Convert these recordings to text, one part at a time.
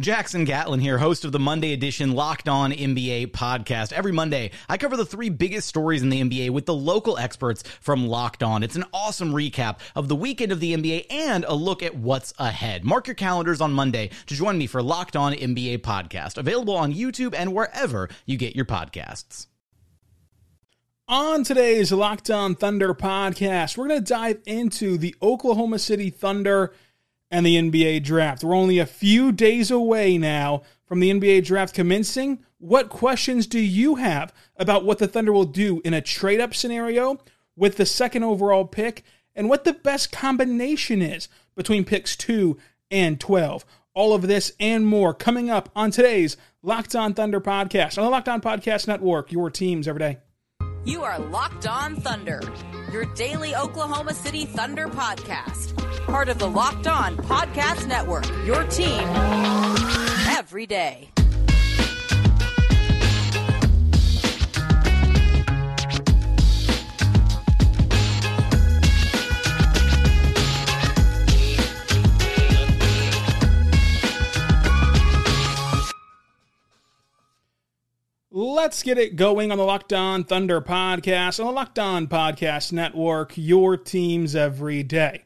Jackson Gatlin here, host of the Monday edition Locked On NBA podcast. Every Monday, I cover the three biggest stories in the NBA with the local experts from Locked On. It's an awesome recap of the weekend of the NBA and a look at what's ahead. Mark your calendars on Monday to join me for Locked On NBA podcast, available on YouTube and wherever you get your podcasts. On today's Locked On Thunder podcast, we're going to dive into the Oklahoma City Thunder and the NBA draft. We're only a few days away now from the NBA draft commencing. What questions do you have about what the Thunder will do in a trade up scenario with the second overall pick and what the best combination is between picks 2 and 12? All of this and more coming up on today's Locked On Thunder podcast on the Locked On Podcast Network, your teams every day. You are Locked On Thunder, your daily Oklahoma City Thunder podcast part of the Locked On Podcast Network. Your team every day. Let's get it going on the Locked On Thunder podcast, on the Locked On Podcast Network, your teams every day.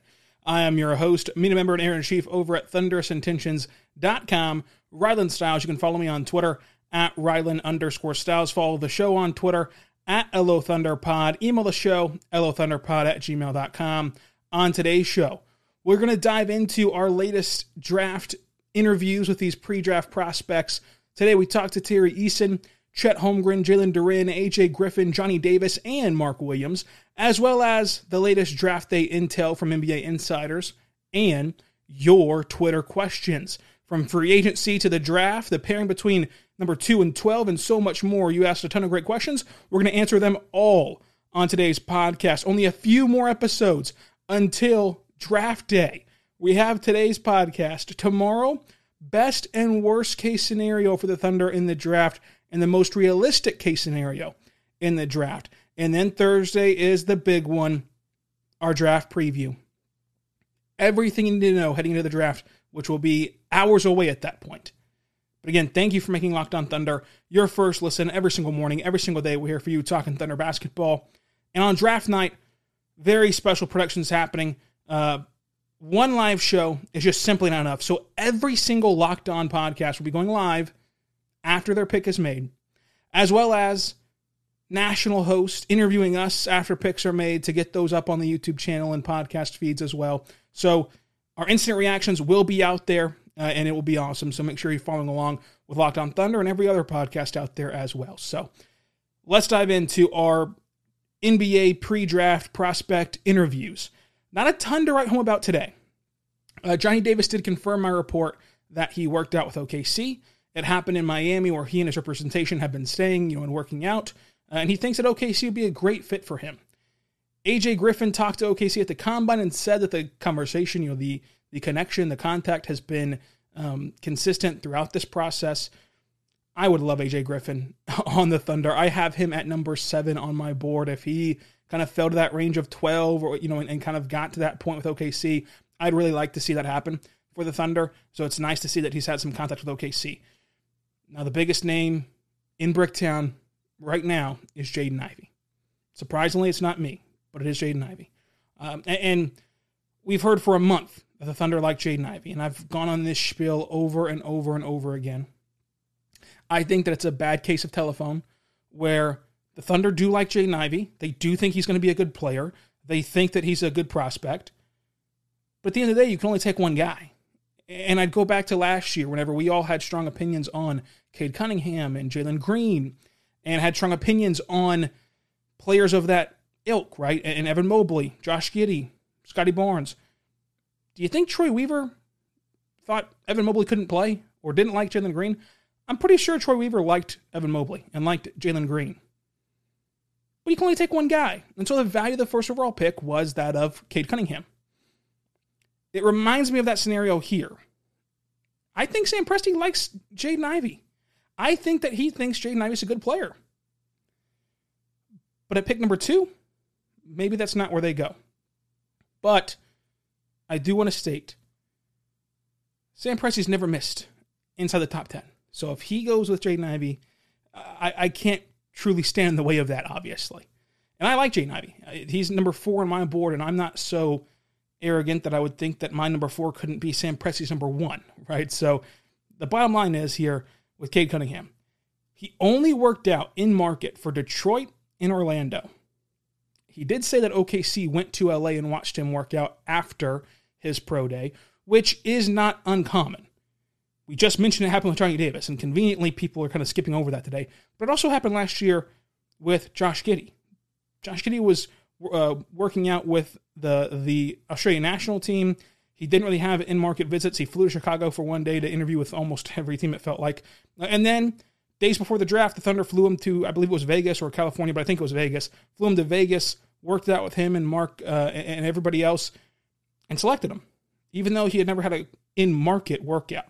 I am your host, media member and Aaron Chief over at thunderousintentions.com. Rylan Stiles. You can follow me on Twitter at Rylan underscore Stiles. Follow the show on Twitter at LO Thunderpod. Email the show, LOThunderpod at gmail.com. On today's show, we're going to dive into our latest draft interviews with these pre draft prospects. Today, we talked to Tari Eason. Chet Holmgren, Jalen Duren, AJ Griffin, Johnny Davis, and Mark Williams, as well as the latest draft day intel from NBA insiders and your Twitter questions. From free agency to the draft, the pairing between number 2 and 12, and so much more. You asked a ton of great questions. We're going to answer them all on today's podcast. Only a few more episodes until draft day. We have today's podcast. Tomorrow, best and worst case scenario for the Thunder in the draft and the most realistic case scenario in the draft. And then Thursday is the big one, our draft preview. Everything you need to know heading into the draft, which will be hours away at that point. But again, thank you for making Locked On Thunder your first listen every single morning, every single day. We're here for you talking Thunder basketball. And on draft night, very special productions happening. Uh, one live show is just simply not enough. So every single Locked On podcast will be going live after their pick is made, as well as national hosts interviewing us after picks are made to get those up on the YouTube channel and podcast feeds as well. So our instant reactions will be out there uh, and it will be awesome. So make sure you're following along with Locked On Thunder and every other podcast out there as well. So let's dive into our NBA pre draft prospect interviews. Not a ton to write home about today. Uh, Johnny Davis did confirm my report that he worked out with OKC. It happened in Miami where he and his representation have been staying, you know, and working out. Uh, and he thinks that OKC would be a great fit for him. AJ Griffin talked to OKC at the combine and said that the conversation, you know, the the connection, the contact has been um, consistent throughout this process. I would love AJ Griffin on the Thunder. I have him at number seven on my board. If he kind of fell to that range of 12 or, you know, and, and kind of got to that point with OKC, I'd really like to see that happen for the Thunder. So it's nice to see that he's had some contact with OKC. Now, the biggest name in Bricktown right now is Jaden Ivey. Surprisingly, it's not me, but it is Jaden Ivey. Um, and, and, we've heard for a month that the Thunder like Jaden Ivey, and I've gone on this spiel over and over and over again. I think that it's a bad case of telephone where the Thunder do like Jaden Ivey. They do think he's going to be a good player. They think that he's a good prospect. But at the end of the day, you can only take one guy. And I'd go back to last year whenever we all had strong opinions on Cade Cunningham and Jalen Green and had strong opinions on players of that ilk, right? And Evan Mobley, Josh Giddey, Scotty Barnes. Do you think Troy Weaver thought Evan Mobley couldn't play or didn't like Jalen Green? I'm pretty sure Troy Weaver liked Evan Mobley and liked Jalen Green. But you can only take one guy. And so the value of the first overall pick was that of Cade Cunningham. It reminds me of that scenario here. I think Sam Presti likes Jaden Ivey. I think that he thinks Jaden Ivey's a good player. But at pick number two, maybe that's not where they go. But I do want to state Sam Presti's never missed inside the top 10. So if he goes with Jaden Ivey, I, I can't truly stand in the way of that, obviously. And I like Jaden Ivey. He's number four on my board, and I'm not so arrogant that I would think that my number four couldn't be Sam Presti's number one, right? So the bottom line is here with Cade Cunningham, he only worked out in market for Detroit and Orlando. He did say that OKC went to LA and watched him work out after his pro day, which is not uncommon. We just mentioned it happened with Johnny Davis, and conveniently people are kind of skipping over that today. But it also happened last year with Josh Giddey. Josh Giddey was uh, working out with the the Australian national team. He didn't really have in market visits. He flew to Chicago for one day to interview with almost every team. It felt like, and then days before the draft, the Thunder flew him to I believe it was Vegas or California, but I think it was Vegas. Flew him to Vegas, worked out with him and Mark uh, and everybody else, and selected him, even though he had never had a in market workout.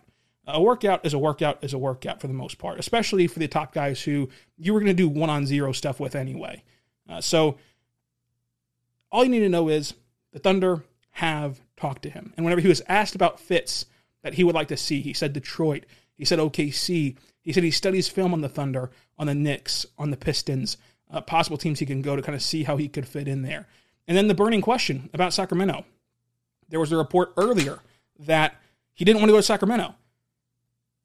A workout is a workout is a workout for the most part, especially for the top guys who you were going to do one on zero stuff with anyway. Uh, so all you need to know is the Thunder have talked to him. And whenever he was asked about fits that he would like to see, he said Detroit, he said OKC, he said he studies film on the Thunder, on the Knicks, on the Pistons, uh, possible teams he can go to kind of see how he could fit in there. And then the burning question about Sacramento. There was a report earlier that he didn't want to go to Sacramento.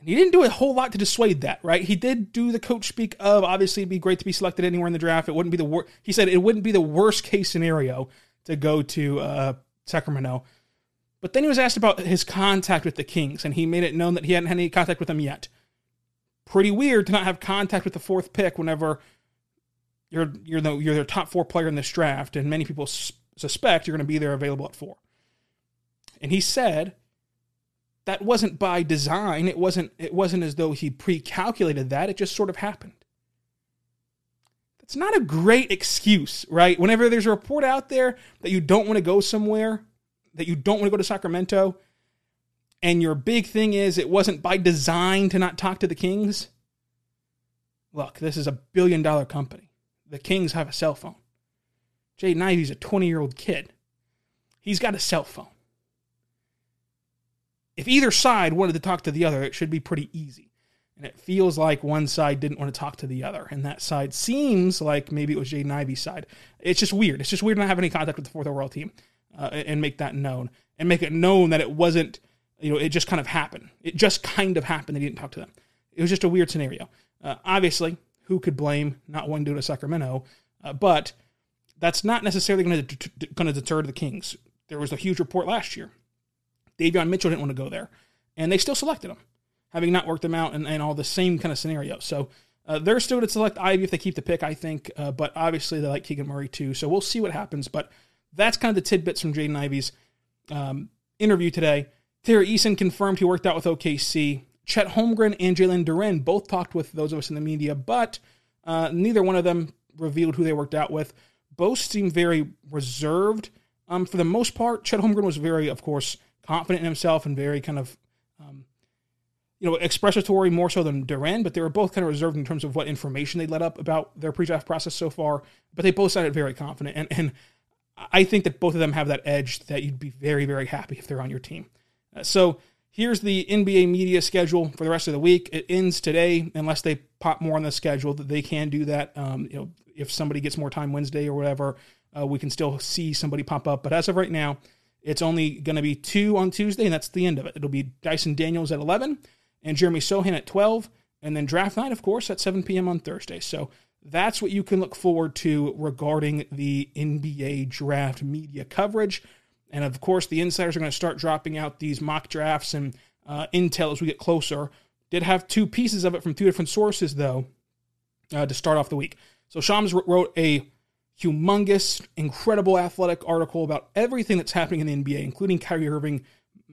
And he didn't do a whole lot to dissuade that, right? He did do the coach speak of obviously it'd be great to be selected anywhere in the draft. It wouldn't be the worst. He said it wouldn't be the worst case scenario to go to uh, Sacramento. But then he was asked about his contact with the Kings, and he made it known that he hadn't had any contact with them yet. Pretty weird to not have contact with the fourth pick whenever you're you're the you're their top four player in this draft, and many people s- suspect you're going to be there available at four. And he said that wasn't by design. It wasn't it wasn't as though he pre-calculated that. It just sort of happened. That's not a great excuse, right? Whenever there's a report out there that you don't want to go somewhere, that you don't want to go to Sacramento, and your big thing is it wasn't by design to not talk to the Kings. Look, this is a billion dollar company. The Kings have a cell phone. Jaden Ivey's a 20 year old kid. He's got a cell phone if either side wanted to talk to the other, it should be pretty easy. And it feels like one side didn't want to talk to the other. And that side seems like maybe it was Jaden Ivey's side. It's just weird. It's just weird not have any contact with the fourth overall team uh, and make that known. And make it known that it wasn't, you know, it just kind of happened. It just kind of happened. They didn't talk to them. It was just a weird scenario. Uh, obviously, who could blame not one go to Sacramento? Uh, but that's not necessarily going to going to deter the Kings. There was a huge report last year Davion Mitchell didn't want to go there, and they still selected him, having not worked him out and, and all the same kind of scenario. So uh, they're still going to select Ivey if they keep the pick, I think, uh, but obviously they like Keegan Murray too. So we'll see what happens. But that's kind of the tidbits from Jaden Ivey's um, interview today. Tari Eason confirmed he worked out with OKC. Chet Holmgren and Jalen Duren both talked with those of us in the media, but uh, neither one of them revealed who they worked out with. Both seemed very reserved. Um, for the most part, Chet Holmgren was very, of course, confident in himself and very kind of, um, you know, expressatory more so than Duren, but they were both kind of reserved in terms of what information they let up about their pre-draft process so far. But they both sounded very confident, and and I think that both of them have that edge that you'd be very very happy if they're on your team. Uh, so here's the NBA media schedule for the rest of the week. It ends today, unless they pop more on the schedule. That they can do that. Um, you know, if somebody gets more time Wednesday or whatever, uh, we can still see somebody pop up. But as of right now, it's only going to be two on Tuesday, and that's the end of it. It'll be Dyson Daniels at 11 and Jeremy Sochan at 12, and then draft night, of course, at 7 p.m. on Thursday. So that's what you can look forward to regarding the NBA draft media coverage. And of course, the insiders are going to start dropping out these mock drafts and uh, intel as we get closer. Did have two pieces of it from two different sources, though, uh, to start off the week. So Shams wrote a humongous, incredible athletic article about everything that's happening in the NBA, including Kyrie Irving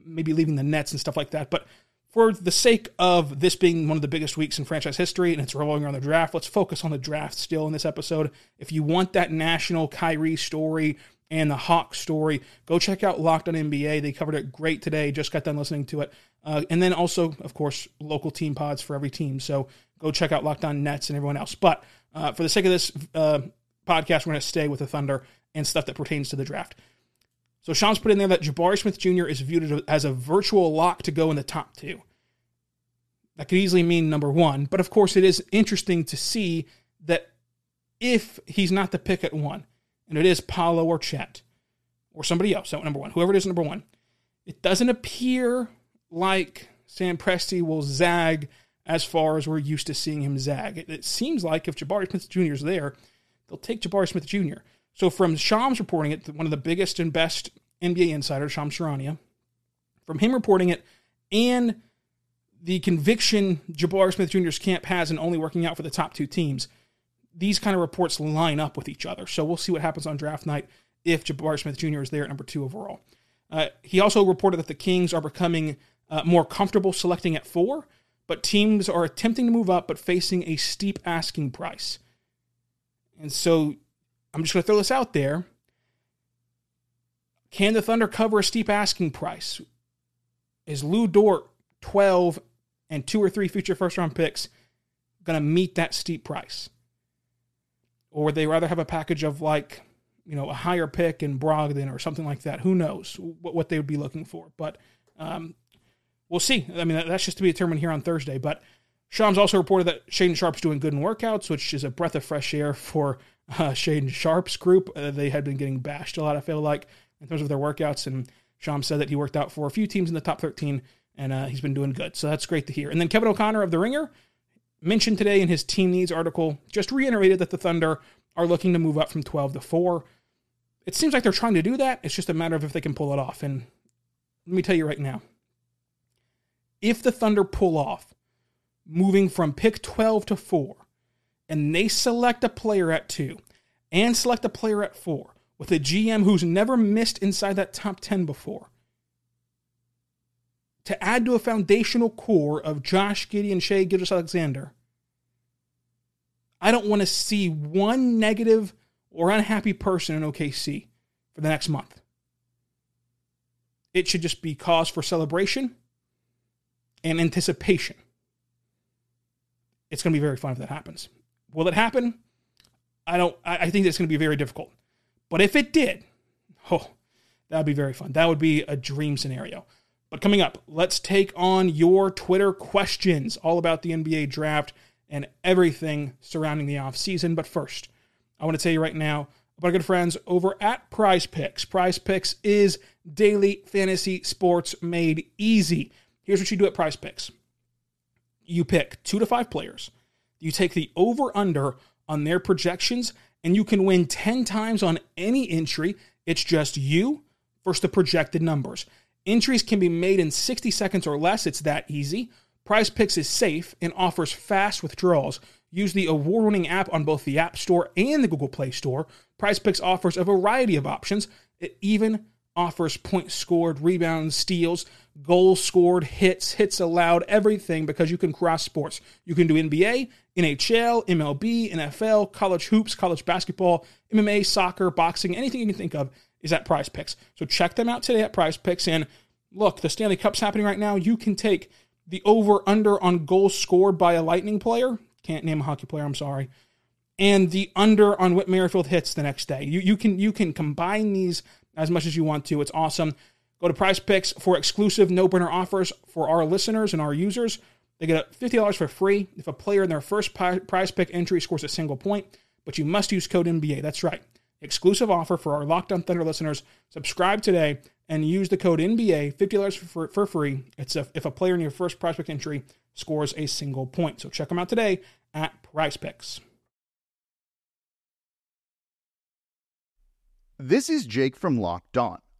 maybe leaving the Nets and stuff like that. But for the sake of this being one of the biggest weeks in franchise history and it's revolving around the draft, let's focus on the draft still in this episode. If you want that national Kyrie story and the Hawk story, go check out Locked on NBA. They covered it great today. Just got done listening to it. Uh, and then also, of course, local team pods for every team. So go check out Locked on Nets and everyone else. But uh, for the sake of this uh, podcast, we're going to stay with the Thunder and stuff that pertains to the draft. So Shams put in there that Jabari Smith Jr. is viewed as a virtual lock to go in the top two. That could easily mean number one, but of course it is interesting to see that if he's not the pick at one, and it is Paolo or Chet or somebody else at number one, whoever it is number one, it doesn't appear like Sam Presti will zag as far as we're used to seeing him zag. It, it seems like if Jabari Smith Jr. is there, they'll take Jabari Smith Jr. So from Shams reporting it, one of the biggest and best NBA insiders, Shams Charania, from him reporting it and the conviction Jabari Smith Jr.'s camp has in only working out for the top two teams, these kind of reports line up with each other. So we'll see what happens on draft night if Jabari Smith Jr. is there at number two overall. Uh, he also reported that the Kings are becoming uh, more comfortable selecting at four, but teams are attempting to move up but facing a steep asking price. And so I'm just going to throw this out there. Can the Thunder cover a steep asking price? Is Lu Dort 12 and two or three future first round picks going to meet that steep price? Or would they rather have a package of like, you know, a higher pick in Brogdon or something like that? Who knows what, what they would be looking for? But um, we'll see. I mean, that's just to be determined here on Thursday. But Shams also reported that Shaedon Sharpe's doing good in workouts, which is a breath of fresh air for uh, Shaedon Sharpe's group. Uh, they had been getting bashed a lot, I feel like, in terms of their workouts. And Shams said that he worked out for a few teams in the top 13, and uh, he's been doing good. So that's great to hear. And then Kevin O'Connor of The Ringer mentioned today in his team needs article, just reiterated that the Thunder are looking to move up from 12 to 4. It seems like they're trying to do that. It's just a matter of if they can pull it off. And let me tell you right now if the Thunder pull off moving from pick 12 to 4, and they select a player at 2 and select a player at 4 with a GM who's never missed inside that top 10 before, to add to a foundational core of Josh Giddey and Shai Gilgeous-Alexander, I don't want to see one negative or unhappy person in OKC for the next month. It should just be cause for celebration and anticipation. It's going to be very fun if that happens. Will it happen? I don't. I think it's going to be very difficult. But if it did, oh, that would be very fun. That would be a dream scenario. But coming up, let's take on your Twitter questions all about the NBA draft and everything surrounding the offseason. But first, I want to tell you right now about our good friends over at Prize Picks. Prize Picks is daily fantasy sports made easy. Here's what you do at Prize Picks you pick two to five players, you take the over under on their projections, and you can win 10 times on any entry. It's just you versus the projected numbers. Entries can be made in 60 seconds or less. It's that easy. Prize Picks is safe and offers fast withdrawals. Use the award winning app on both the App Store and the Google Play Store. Prize Picks offers a variety of options. It even offers points scored, rebounds, steals, goals scored, hits, hits allowed, everything because you can cross sports. You can do NBA, NHL, MLB, NFL, college hoops, college basketball, MMA, soccer, boxing, anything you can think of is at Prize Picks. So check them out today at Prize Picks. And look, the Stanley Cup's happening right now. You can take the over under on goals scored by a Lightning player. Can't name a hockey player, I'm sorry. And the under on Whit Merrifield hits the next day. You, you can you can combine these as much as you want to. It's awesome. Go to Prize Picks for exclusive no-brainer offers for our listeners and our users. They get $50 for free if a player in their first prize pick entry scores a single point, but you must use code NBA. That's right. Exclusive offer for our Locked on Thunder listeners. Subscribe today and use the code NBA, $50 for, for free. It's if a player in your first prize pick entry scores a single point. So check them out today at Prize Picks. This is Jake from Locked On.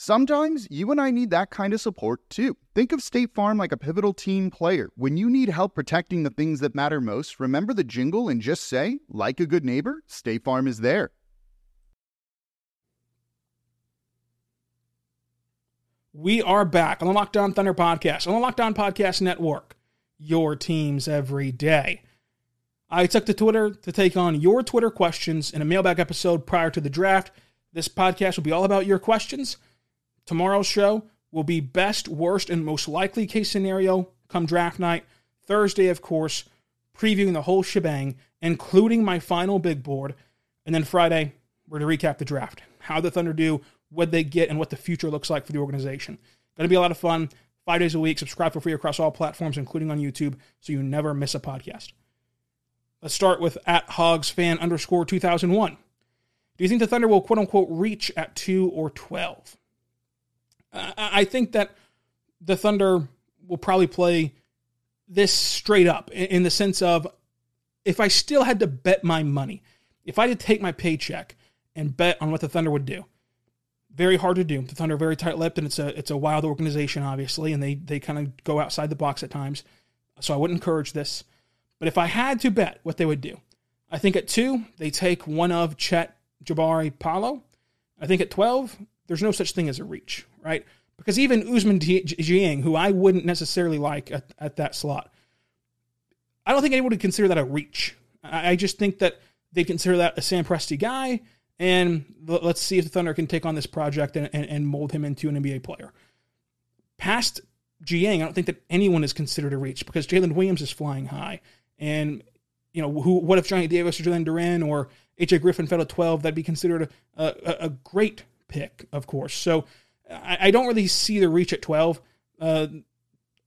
Sometimes you and I need that kind of support too. Think of State Farm like a pivotal team player. When you need help protecting the things that matter most, remember the jingle and just say, like a good neighbor, State Farm is there. We are back on the Locked On Thunder podcast, on the Locked On Podcast Network, your teams every day. I took to Twitter to take on your Twitter questions in a mailbag episode prior to the draft. This podcast will be all about your questions. Tomorrow's show will be best, worst, and most likely case scenario come draft night. Thursday, of course, previewing the whole shebang, including my final big board. And then Friday, we're to recap the draft. How the Thunder do, what they get, and what the future looks like for the organization. Going to be a lot of fun. Five days a week. Subscribe for free across all platforms, including on YouTube, so you never miss a podcast. Let's start with at Hogs fan underscore 2001. Do you think the Thunder will quote unquote reach at 2 or 12? I think that the Thunder will probably play this straight up in the sense of if I still had to bet my money, if I had to take my paycheck and bet on what the Thunder would do, very hard to do. The Thunder are very tight-lipped, and it's a it's a wild organization, obviously, and they they kind of go outside the box at times. So I would encourage this. But if I had to bet what they would do, I think at two they take one of Chet, Jabari, Paolo. I think at twelve there's no such thing as a reach, right? Because even Ousmane Dieng, who I wouldn't necessarily like at, at that slot, I don't think anyone would consider that a reach. I, I just think that they consider that a Sam Presti guy, and let's see if the Thunder can take on this project and, and, and mold him into an NBA player. Past Dieng, I don't think that anyone is considered a reach because Jalen Williams is flying high. And, you know, who? what if Johnny Davis or Jalen Duren or AJ Griffin fell at 12? That'd be considered a, a, a great pick, of course. So I, I don't really see the reach at 12. Uh,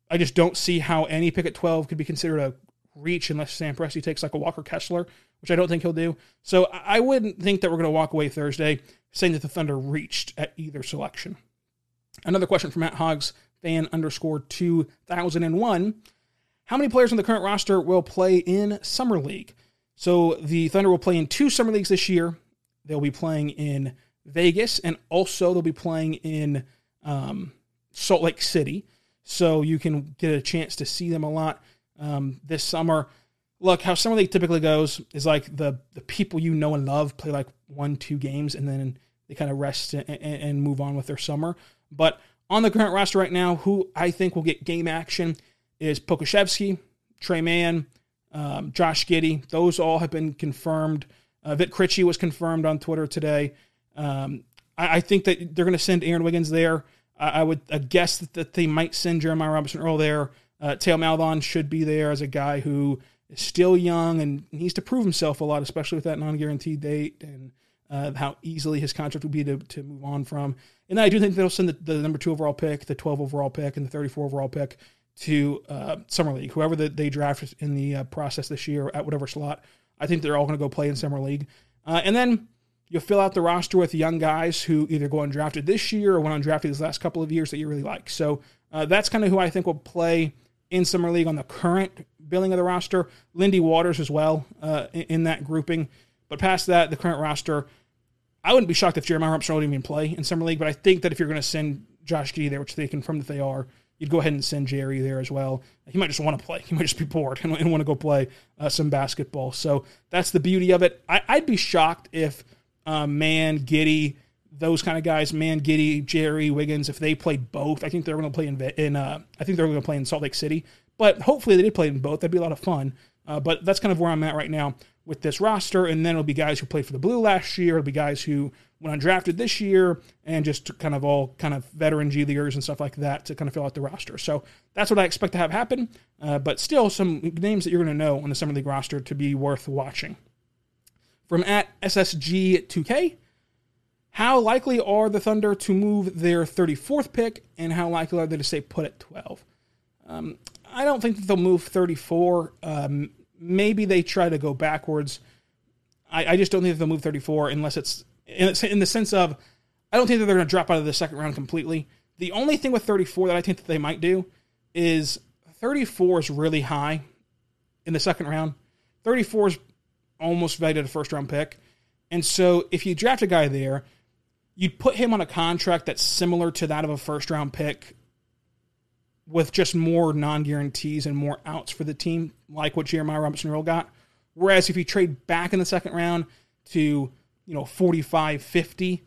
I just don't see how any pick at 12 could be considered a reach unless Sam Presti takes like a Walker Kessler, which I don't think he'll do. So I wouldn't think that we're going to walk away Thursday saying that the Thunder reached at either selection. Another question from Matt Hogs, fan underscore 2001. How many players on the current roster will play in Summer League? So the Thunder will play in two Summer Leagues this year. They'll be playing in Vegas, and also they'll be playing in um, Salt Lake City. So you can get a chance to see them a lot um, this summer. Look, how summer league typically goes is like the the people you know and love play like one, two games, and then they kind of rest and, and move on with their summer. But on the current roster right now, who I think will get game action is Pokusevski, Tre Mann, um, Josh Giddey. Those all have been confirmed. Uh, Vit Krejci was confirmed on Twitter today. Um, I, I, think that they're going to send Aaron Wiggins there. I, I would uh, guess that, that, they might send Jeremiah Robinson Earl there. Uh, Theo Maledon should be there as a guy who is still young and needs to prove himself a lot, especially with that non-guaranteed date and uh, how easily his contract would be to, to move on from. And I do think they'll send the, the number two overall pick, the 12 overall pick, and the 34 overall pick to uh, Summer League. Whoever the, they draft in the uh, process this year at whatever slot, I think they're all going to go play in Summer League. Uh, and then You'll fill out the roster with young guys who either go undrafted this year or went undrafted these last couple of years that you really like. So uh, that's kind of who I think will play in Summer League on the current billing of the roster. Lindy Waters as well uh, in, in, that grouping. But past that, the current roster, I wouldn't be shocked if Jeremiah Robinson would even play in Summer League. But I think that if you're going to send Josh Giddey there, which they confirm that they are, you'd go ahead and send Jerry there as well. He might just want to play. He might just be bored and, and want to go play uh, some basketball. So that's the beauty of it. I, I'd be shocked if – uh, Mann, Giddey, those kind of guys, Mann, Giddey, Jerry, Wiggins, if they played both, I think they're going to play in, in uh, I think they're going to play in Salt Lake City. But hopefully they did play in both. That'd be a lot of fun. Uh, but that's kind of where I'm at right now with this roster. And then it'll be guys who played for the Blue last year. It'll be guys who went undrafted this year, and just kind of all kind of veteran G leaguers and stuff like that to kind of fill out the roster. So that's what I expect to have happen. Uh, but still, some names that you're going to know on the summer league roster to be worth watching. From at SSG2K, how likely are the Thunder to move their 34th pick, and how likely are they to stay put at 12? Um, I don't think that they'll move 34. Um, maybe they try to go backwards. I, I just don't think they'll move 34 unless it's in, in the sense of I don't think that they're going to drop out of the second round completely. The only thing with 34 that I think that they might do is 34 is really high in the second round. 34 is almost valued at a first round pick. And so if you draft a guy there, you'd put him on a contract that's similar to that of a first round pick with just more non guarantees and more outs for the team, like what Jeremiah Robinson Earl got. Whereas if you trade back in the second round to, you know, 45 50,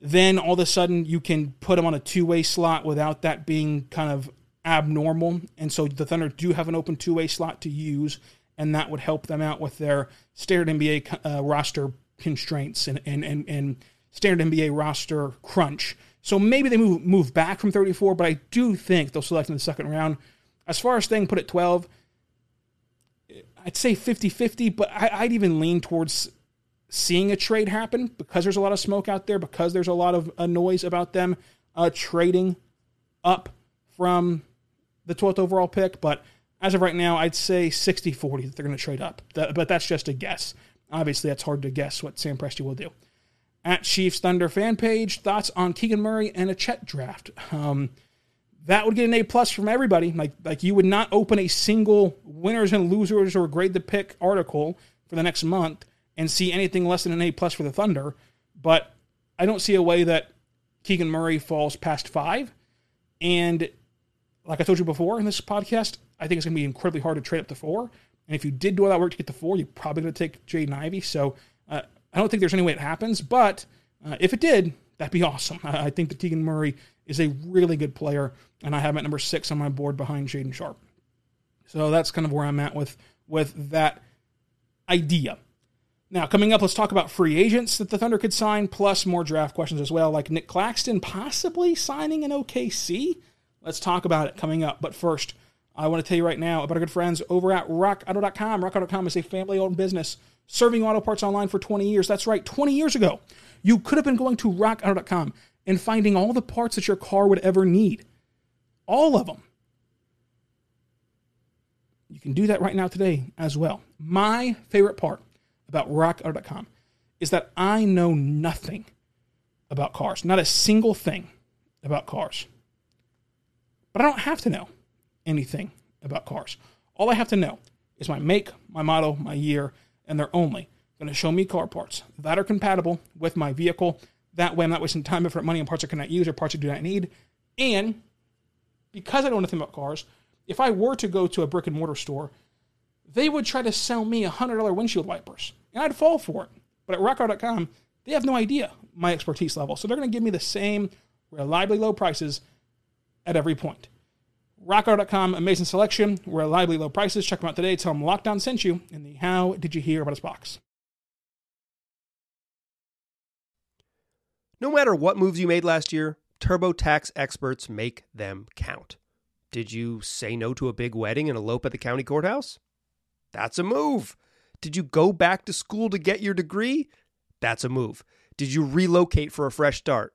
then all of a sudden you can put him on a two way slot without that being kind of abnormal. And so the Thunder do have an open two way slot to use, and that would help them out with their standard NBA uh, roster constraints and, and, and, and standard NBA roster crunch. So maybe they move move back from 34, but I do think they'll select in the second round. As far as staying put at 12, I'd say 50 50, but I, would even lean towards seeing a trade happen because there's a lot of smoke out there, because there's a lot of uh, noise about them uh, trading up from the 12th overall pick. But as of right now, I'd say 60 40 that they're going to trade up. That, but that's just a guess. Obviously, that's hard to guess what Sam Presti will do at Chiefs Thunder fan page. Thoughts on Keegan Murray and a Chet draft? Um, that would get an A plus from everybody. Like like you would not open a single winners and losers or grade the pick article for the next month and see anything less than an A plus for the Thunder. But I don't see a way that Keegan Murray falls past five. And like I told you before in this podcast, I think it's going to be incredibly hard to trade up to four. And if you did do all that work to get to four, you're probably going to take Jaden Ivey. So uh, I don't think there's any way it happens, but uh, if it did, that'd be awesome. I think that Keegan Murray is a really good player, and I have him at number six on my board behind Jaden Sharpe. So that's kind of where I'm at with with that idea. Now, coming up, let's talk about free agents that the Thunder could sign, plus more draft questions as well, like Nic Claxton possibly signing an OKC. Let's talk about it coming up. But first, I want to tell you right now about our good friends over at RockAuto.com. RockAuto.com is a family owned business serving auto parts online for 20 years. That's right, 20 years ago. You could have been going to rockauto.com and finding all the parts that your car would ever need. All of them. You can do that right now today as well. My favorite part about rockauto.com is that I know nothing about cars, not a single thing about cars. But I don't have to know anything about cars. All I have to know is my make, my model, my year, and they're only going to show me car parts that are compatible with my vehicle. That way, I'm not wasting time, effort, money on parts I cannot use or parts I do not need. And because I don't know anything about cars, if I were to go to a brick and mortar store, they would try to sell me $100 windshield wipers, and I'd fall for it. But at rockauto.com, they have no idea my expertise level. So they're going to give me the same reliably low prices at every point. RockAuto.com, amazing selection, reliably low prices. Check them out today. Tell them Locked On sent you in the How Did You Hear About Us box. No matter what moves you made last year, TurboTax experts make them count. Did you say no to a big wedding and elope at the county courthouse? That's a move. Did you go back to school to get your degree? That's a move. Did you relocate for a fresh start?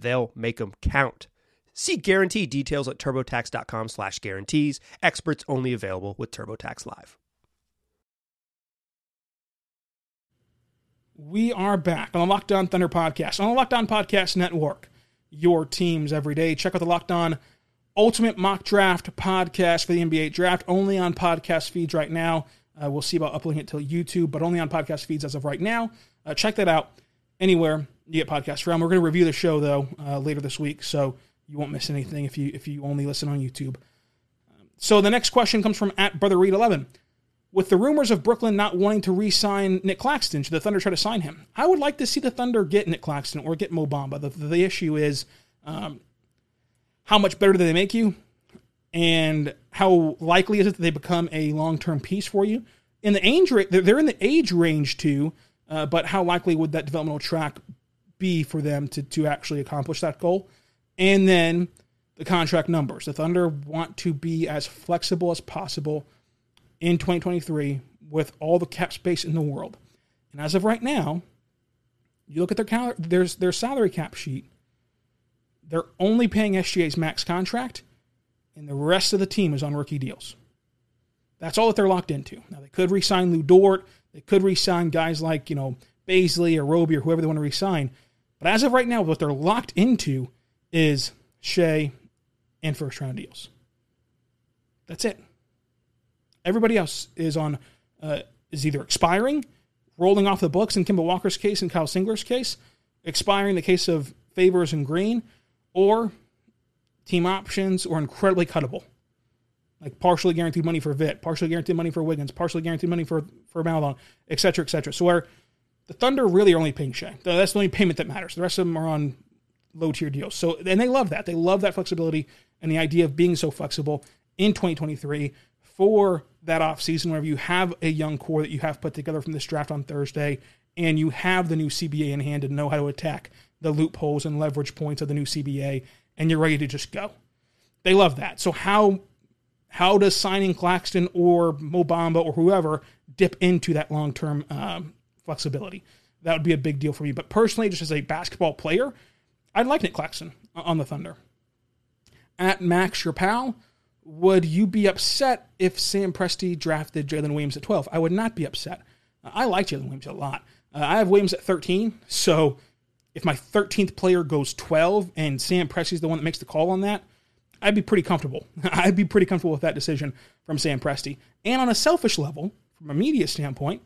They'll make them count. See guarantee details at turbotax.com slash guarantees. Experts only available with TurboTax Live. We are back on the Locked On Thunder podcast, on the Locked On Podcast Network. Your teams every day. Check out the Locked On Ultimate Mock Draft podcast for the NBA Draft, only on podcast feeds right now. Uh, we'll see about uploading it to YouTube, but only on podcast feeds as of right now. Uh, check that out anywhere you get podcasts from. We're going to review the show though uh, later this week, so you won't miss anything if you if you only listen on YouTube. Um, so the next question comes from at Brother Reed Eleven. With the rumors of Brooklyn not wanting to re-sign Nic Claxton, should the Thunder try to sign him? I would like to see the Thunder get Nic Claxton or get Mo Bamba. The, the issue is um, how much better do they make you, and how likely is it that they become a long-term piece for you? In the age, they're in the age range too, uh, but how likely would that developmental track be for them to to actually accomplish that goal? And then the contract numbers. The Thunder want to be as flexible as possible in 2023 with all the cap space in the world. And as of right now, you look at their cal- their, their salary cap sheet, they're only paying SGA's max contract, and the rest of the team is on rookie deals. That's all that they're locked into. Now, they could re sign Lu Dort, they could re sign guys like, you know, Bazley or Roby or whoever they want to re sign. But as of right now, what they're locked into is Shai and first round deals. That's it. Everybody else is on uh, is either expiring, rolling off the books in Kemba Walker's case and Kyle Singler's case, expiring in the case of Favors and Green, or team options or incredibly cuttable. Like partially guaranteed money for Vit, partially guaranteed money for Wiggins, partially guaranteed money for for Maledon, et cetera, et cetera. So where the Thunder really are only paying Shai. That's the only payment that matters. The rest of them are on low tier deals. So and they love that. They love that flexibility and the idea of being so flexible in 2023 for that offseason whenever you have a young core that you have put together from this draft on Thursday and you have the new CBA in hand and know how to attack the loopholes and leverage points of the new CBA and you're ready to just go. They love that. So how how does signing Claxton or Mo Bamba or whoever dip into that long term um, flexibility? That would be a big deal for me. But personally, just as a basketball player, I'd like Nic Claxton on the Thunder. At Max, your pal, would you be upset if Sam Presti drafted Jalen Williams at 12? I would not be upset. I like Jalen Williams a lot. Uh, I have Williams at 13, so if my 13th player goes 12 and Sam Presti's the one that makes the call on that, I'd be pretty comfortable. I'd be pretty comfortable with that decision from Sam Presti. And on a selfish level, from a media standpoint,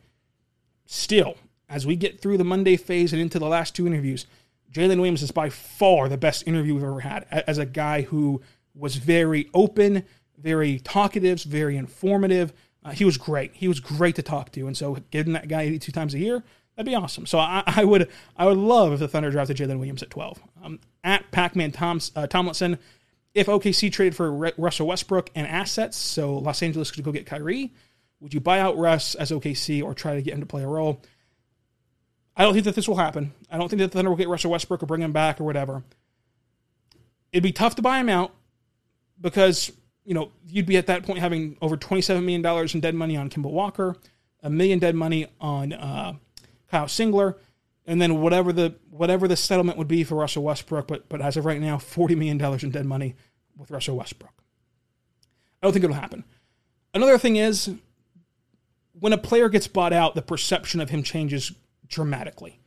still, as we get through the Monday phase and into the last two interviews, Jalen Williams is by far the best interview we've ever had as a guy who was very open, very talkative, very informative. Uh, he was great. He was great to talk to, and so getting that guy 82 times a year, that'd be awesome. So I, I would I would love if the Thunder drafted Jalen Williams at 12. Um, at Pac-Man Toms, uh, Tomlinson, if OKC traded for Re- Russell Westbrook and assets, so Los Angeles could go get Kyrie, would you buy out Russ as OKC or try to get him to play a role? I don't think that this will happen. I don't think that the Thunder will get Russell Westbrook or bring him back or whatever. It'd be tough to buy him out because you know you'd be at that point having over twenty-seven million dollars in dead money on Kemba Walker, a million dead money on uh, Kyle Singler, and then whatever the whatever the settlement would be for Russell Westbrook. But but as of right now, forty million dollars in dead money with Russell Westbrook. I don't think it'll happen. Another thing is when a player gets bought out, the perception of him changes dramatically.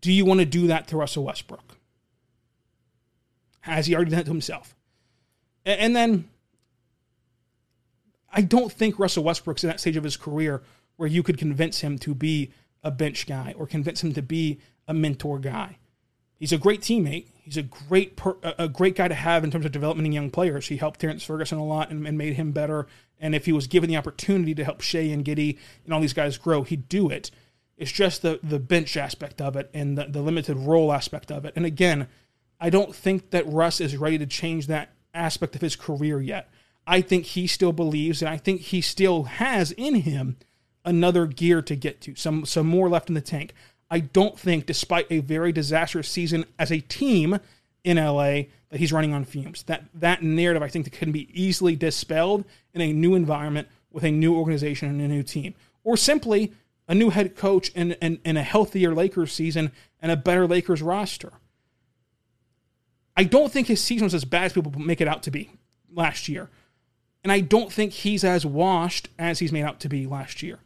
Do you want to do that to Russell Westbrook? Has he already done it to himself? And then I don't think Russell Westbrook's in that stage of his career where you could convince him to be a bench guy or convince him to be a mentor guy. He's a great teammate. He's a great per, a great guy to have in terms of developing young players. He helped Terrence Ferguson a lot and, and, made him better. And if he was given the opportunity to help Shai and Giddey and all these guys grow, he'd do it. It's just the the bench aspect of it and the, the limited role aspect of it. And again, I don't think that Russ is ready to change that aspect of his career yet. I think he still believes, and I think he still has in him another gear to get to, some some more left in the tank. I don't think, despite a very disastrous season as a team in LA, that he's running on fumes. That that narrative, I think, that can be easily dispelled in a new environment with a new organization and a new team, or simply a new head coach and, and, and a healthier Lakers season and a better Lakers roster. I don't think his season was as bad as people make it out to be last year. And I don't think he's as washed as he's made out to be last year.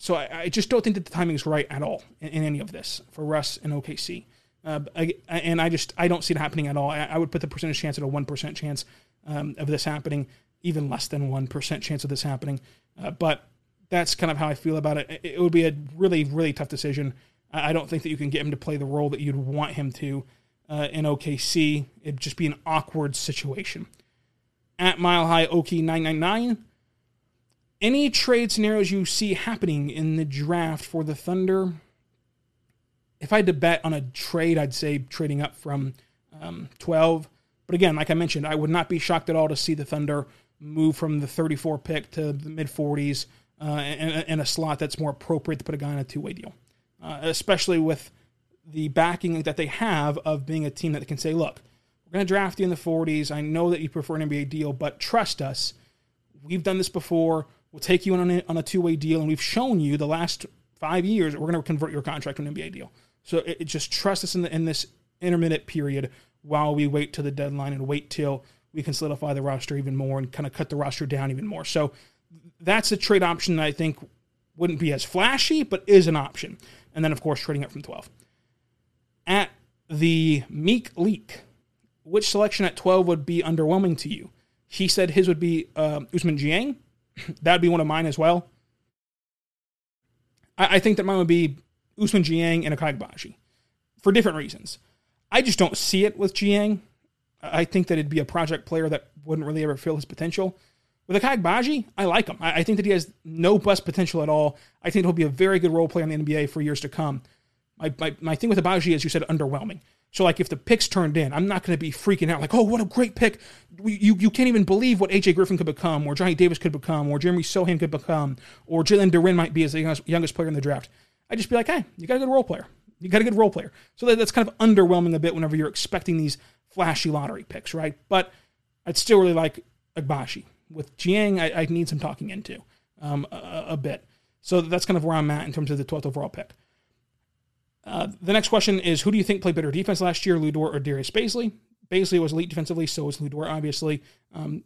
So I, I just don't think that the timing is right at all in, in, any of this for Russ and OKC. Uh, I, and I just I don't see it happening at all. I, I, would put the percentage chance at a one percent chance um, of this happening. even less than 1% chance of this happening. Uh, but that's kind of how I feel about it. It would be a really, really tough decision. I don't think that you can get him to play the role that you'd want him to uh, in OKC. It'd just be an awkward situation. At Mile High Okie 999, any trade scenarios you see happening in the draft for the Thunder? If I had to bet on a trade, I'd say trading up from um, 12. But again, like I mentioned, I would not be shocked at all to see the Thunder move from the 34 pick to the mid 40s uh, in, in, a slot that's more appropriate to put a guy in a two way deal, uh, especially with the backing that they have of being a team that can say, look, we're going to draft you in the 40s. I know that you prefer an NBA deal, but trust us. We've done this before. We'll take you on a, on a two way deal, and we've shown you the last five years we're going to convert your contract to an NBA deal. So it, it just trust us in, the, in this intermittent period while we wait to the deadline and wait till we can solidify the roster even more and kind of cut the roster down even more. So that's a trade option that I think wouldn't be as flashy, but is an option. And then, of course, trading up from 12. At the Meek Leak, which selection at 12 would be underwhelming to you? He said his would be uh, Ousmane Dieng. that would be one of mine as well. I, I think that mine would be Ousmane Dieng and Agbaji for different reasons. I just don't see it with Dieng. I think that it'd be a project player that wouldn't really ever feel his potential. With Ochai Agbaji, I like him. I, I think that he has no bust potential at all. I think he'll be a very good role player in the NBA for years to come. My, my, my thing with Agbaji is you said underwhelming. So like if the picks turned in, I'm not going to be freaking out like, oh, what a great pick. You you can't even believe what AJ Griffin could become, or Johnny Davis could become, or Jeremy Sochan could become, or Jalen Duren might be as the youngest, youngest player in the draft. I'd just be like, hey, you got a good role player. You got a good role player. So that, that's kind of underwhelming a bit whenever you're expecting these flashy lottery picks, right? But I'd still really like Agbaji. With Dieng, I, I need some talking into um, a, a, bit. So that's kind of where I'm at in terms of the 12th overall pick. Uh, the next question is Who do you think played better defense last year, Lu Dort or Darius Bazley? Bazley was elite defensively, so was Lu Dort, obviously. Um,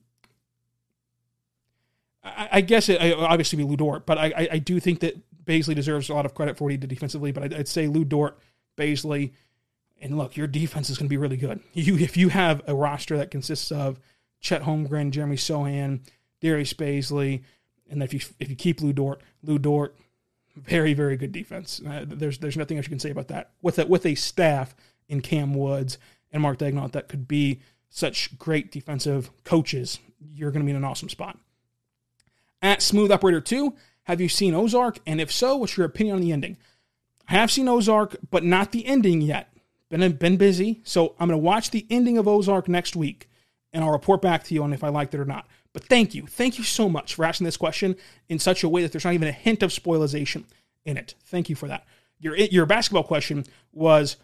I, I, guess it obviously be Lu Dort, but I, I, do think that Bazley deserves a lot of credit for what he did defensively. But I'd, I'd say Lu Dort, Bazley, and look, your defense is going to be really good. You if you have a roster that consists of Chet Holmgren, Jeremy Sochan, Darius Bazley, and if you if you keep Lu Dort, Lu Dort, very very good defense. Uh, there's there's nothing else you can say about that. With a, with a staff in Cam Woods and Mark Daigneault that could be such great defensive coaches, you're going to be in an awesome spot. At Smooth Operator Two, have you seen Ozark? And if so, what's your opinion on the ending? I have seen Ozark, but not the ending yet. Been been busy, so I'm going to watch the ending of Ozark next week and I'll report back to you on if I liked it or not. But thank you. Thank you so much for asking this question in such a way that there's not even a hint of spoilization in it. Thank you for that. Your, your basketball question was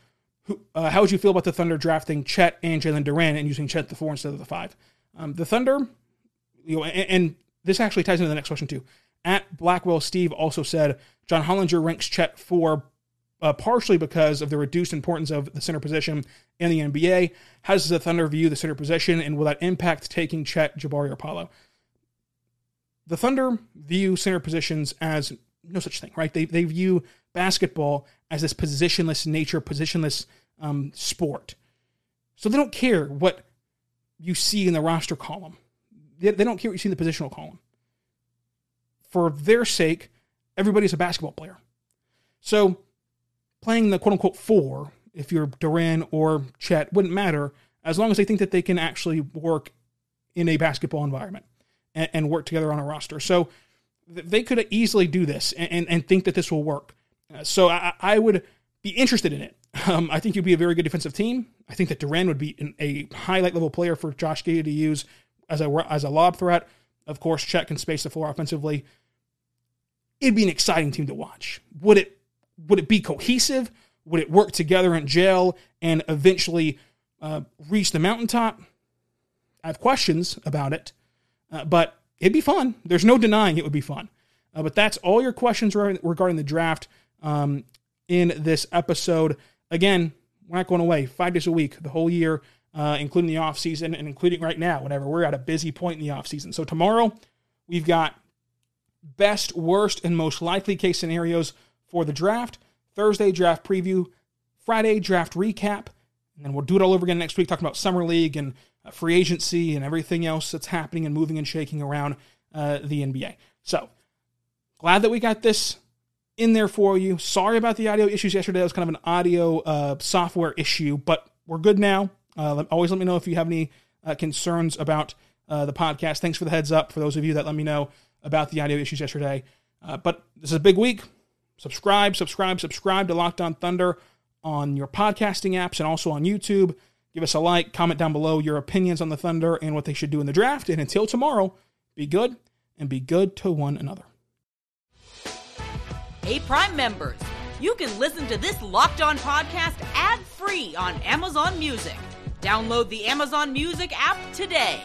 uh, how would you feel about the Thunder drafting Chet and Jalen Duren and using Chet the four instead of the five? Um, the Thunder, you know, and, and, this actually ties into the next question too. At Blackwell, Steve also said John Hollinger ranks Chet for uh, partially because of the reduced importance of the center position in the NBA. How does the Thunder view the center position, and will that impact taking Chet, Jabari, or Paolo? The Thunder view center positions as no such thing, right? They, they view basketball as this positionless nature, positionless um, sport. So they don't care what you see in the roster column. They, they don't care what you see in the positional column. For their sake, everybody's a basketball player. So playing the quote unquote four, if you're Duren or Chet, wouldn't matter as long as they think that they can actually work in a basketball environment and, and work together on a roster. So they could easily do this and, and, and think that this will work. Uh, so I, I, would be interested in it. Um, I think you'd be a very good defensive team. I think that Duren would be an, a highlight level player for Josh Giddey to use as a as a lob threat. Of course, Chet can space the floor offensively. It'd be an exciting team to watch. Would it would it be cohesive? Would it work together in jail and eventually uh, reach the mountaintop? I have questions about it, uh, but it'd be fun. There's no denying it would be fun. Uh, but that's all your questions regarding the draft um, in this episode. Again, we're not going away five days a week, the whole year, uh, including the off season and including right now, whenever we're at a busy point in the off season. So tomorrow, we've got best, worst, and most likely case scenarios for the draft. Thursday, draft preview. Friday, draft recap. And then we'll do it all over again next week, talking about Summer League and uh, free agency and everything else that's happening and moving and shaking around uh, the NBA. So glad that we got this in there for you. Sorry about the audio issues yesterday. It was kind of an audio uh, software issue, but we're good now. Uh, always let me know if you have any uh, concerns about the podcast. Thanks for the heads up for those of you that let me know about the audio issues yesterday. But this is a big week. Subscribe, subscribe, subscribe to Locked On Thunder on your podcasting apps and also on YouTube. Give us a like, comment down below your opinions on the Thunder and what they should do in the draft. And until tomorrow, be good and be good to one another. Hey, Prime members, you can listen to this Locked On podcast ad free on Amazon Music. Download the Amazon Music app today.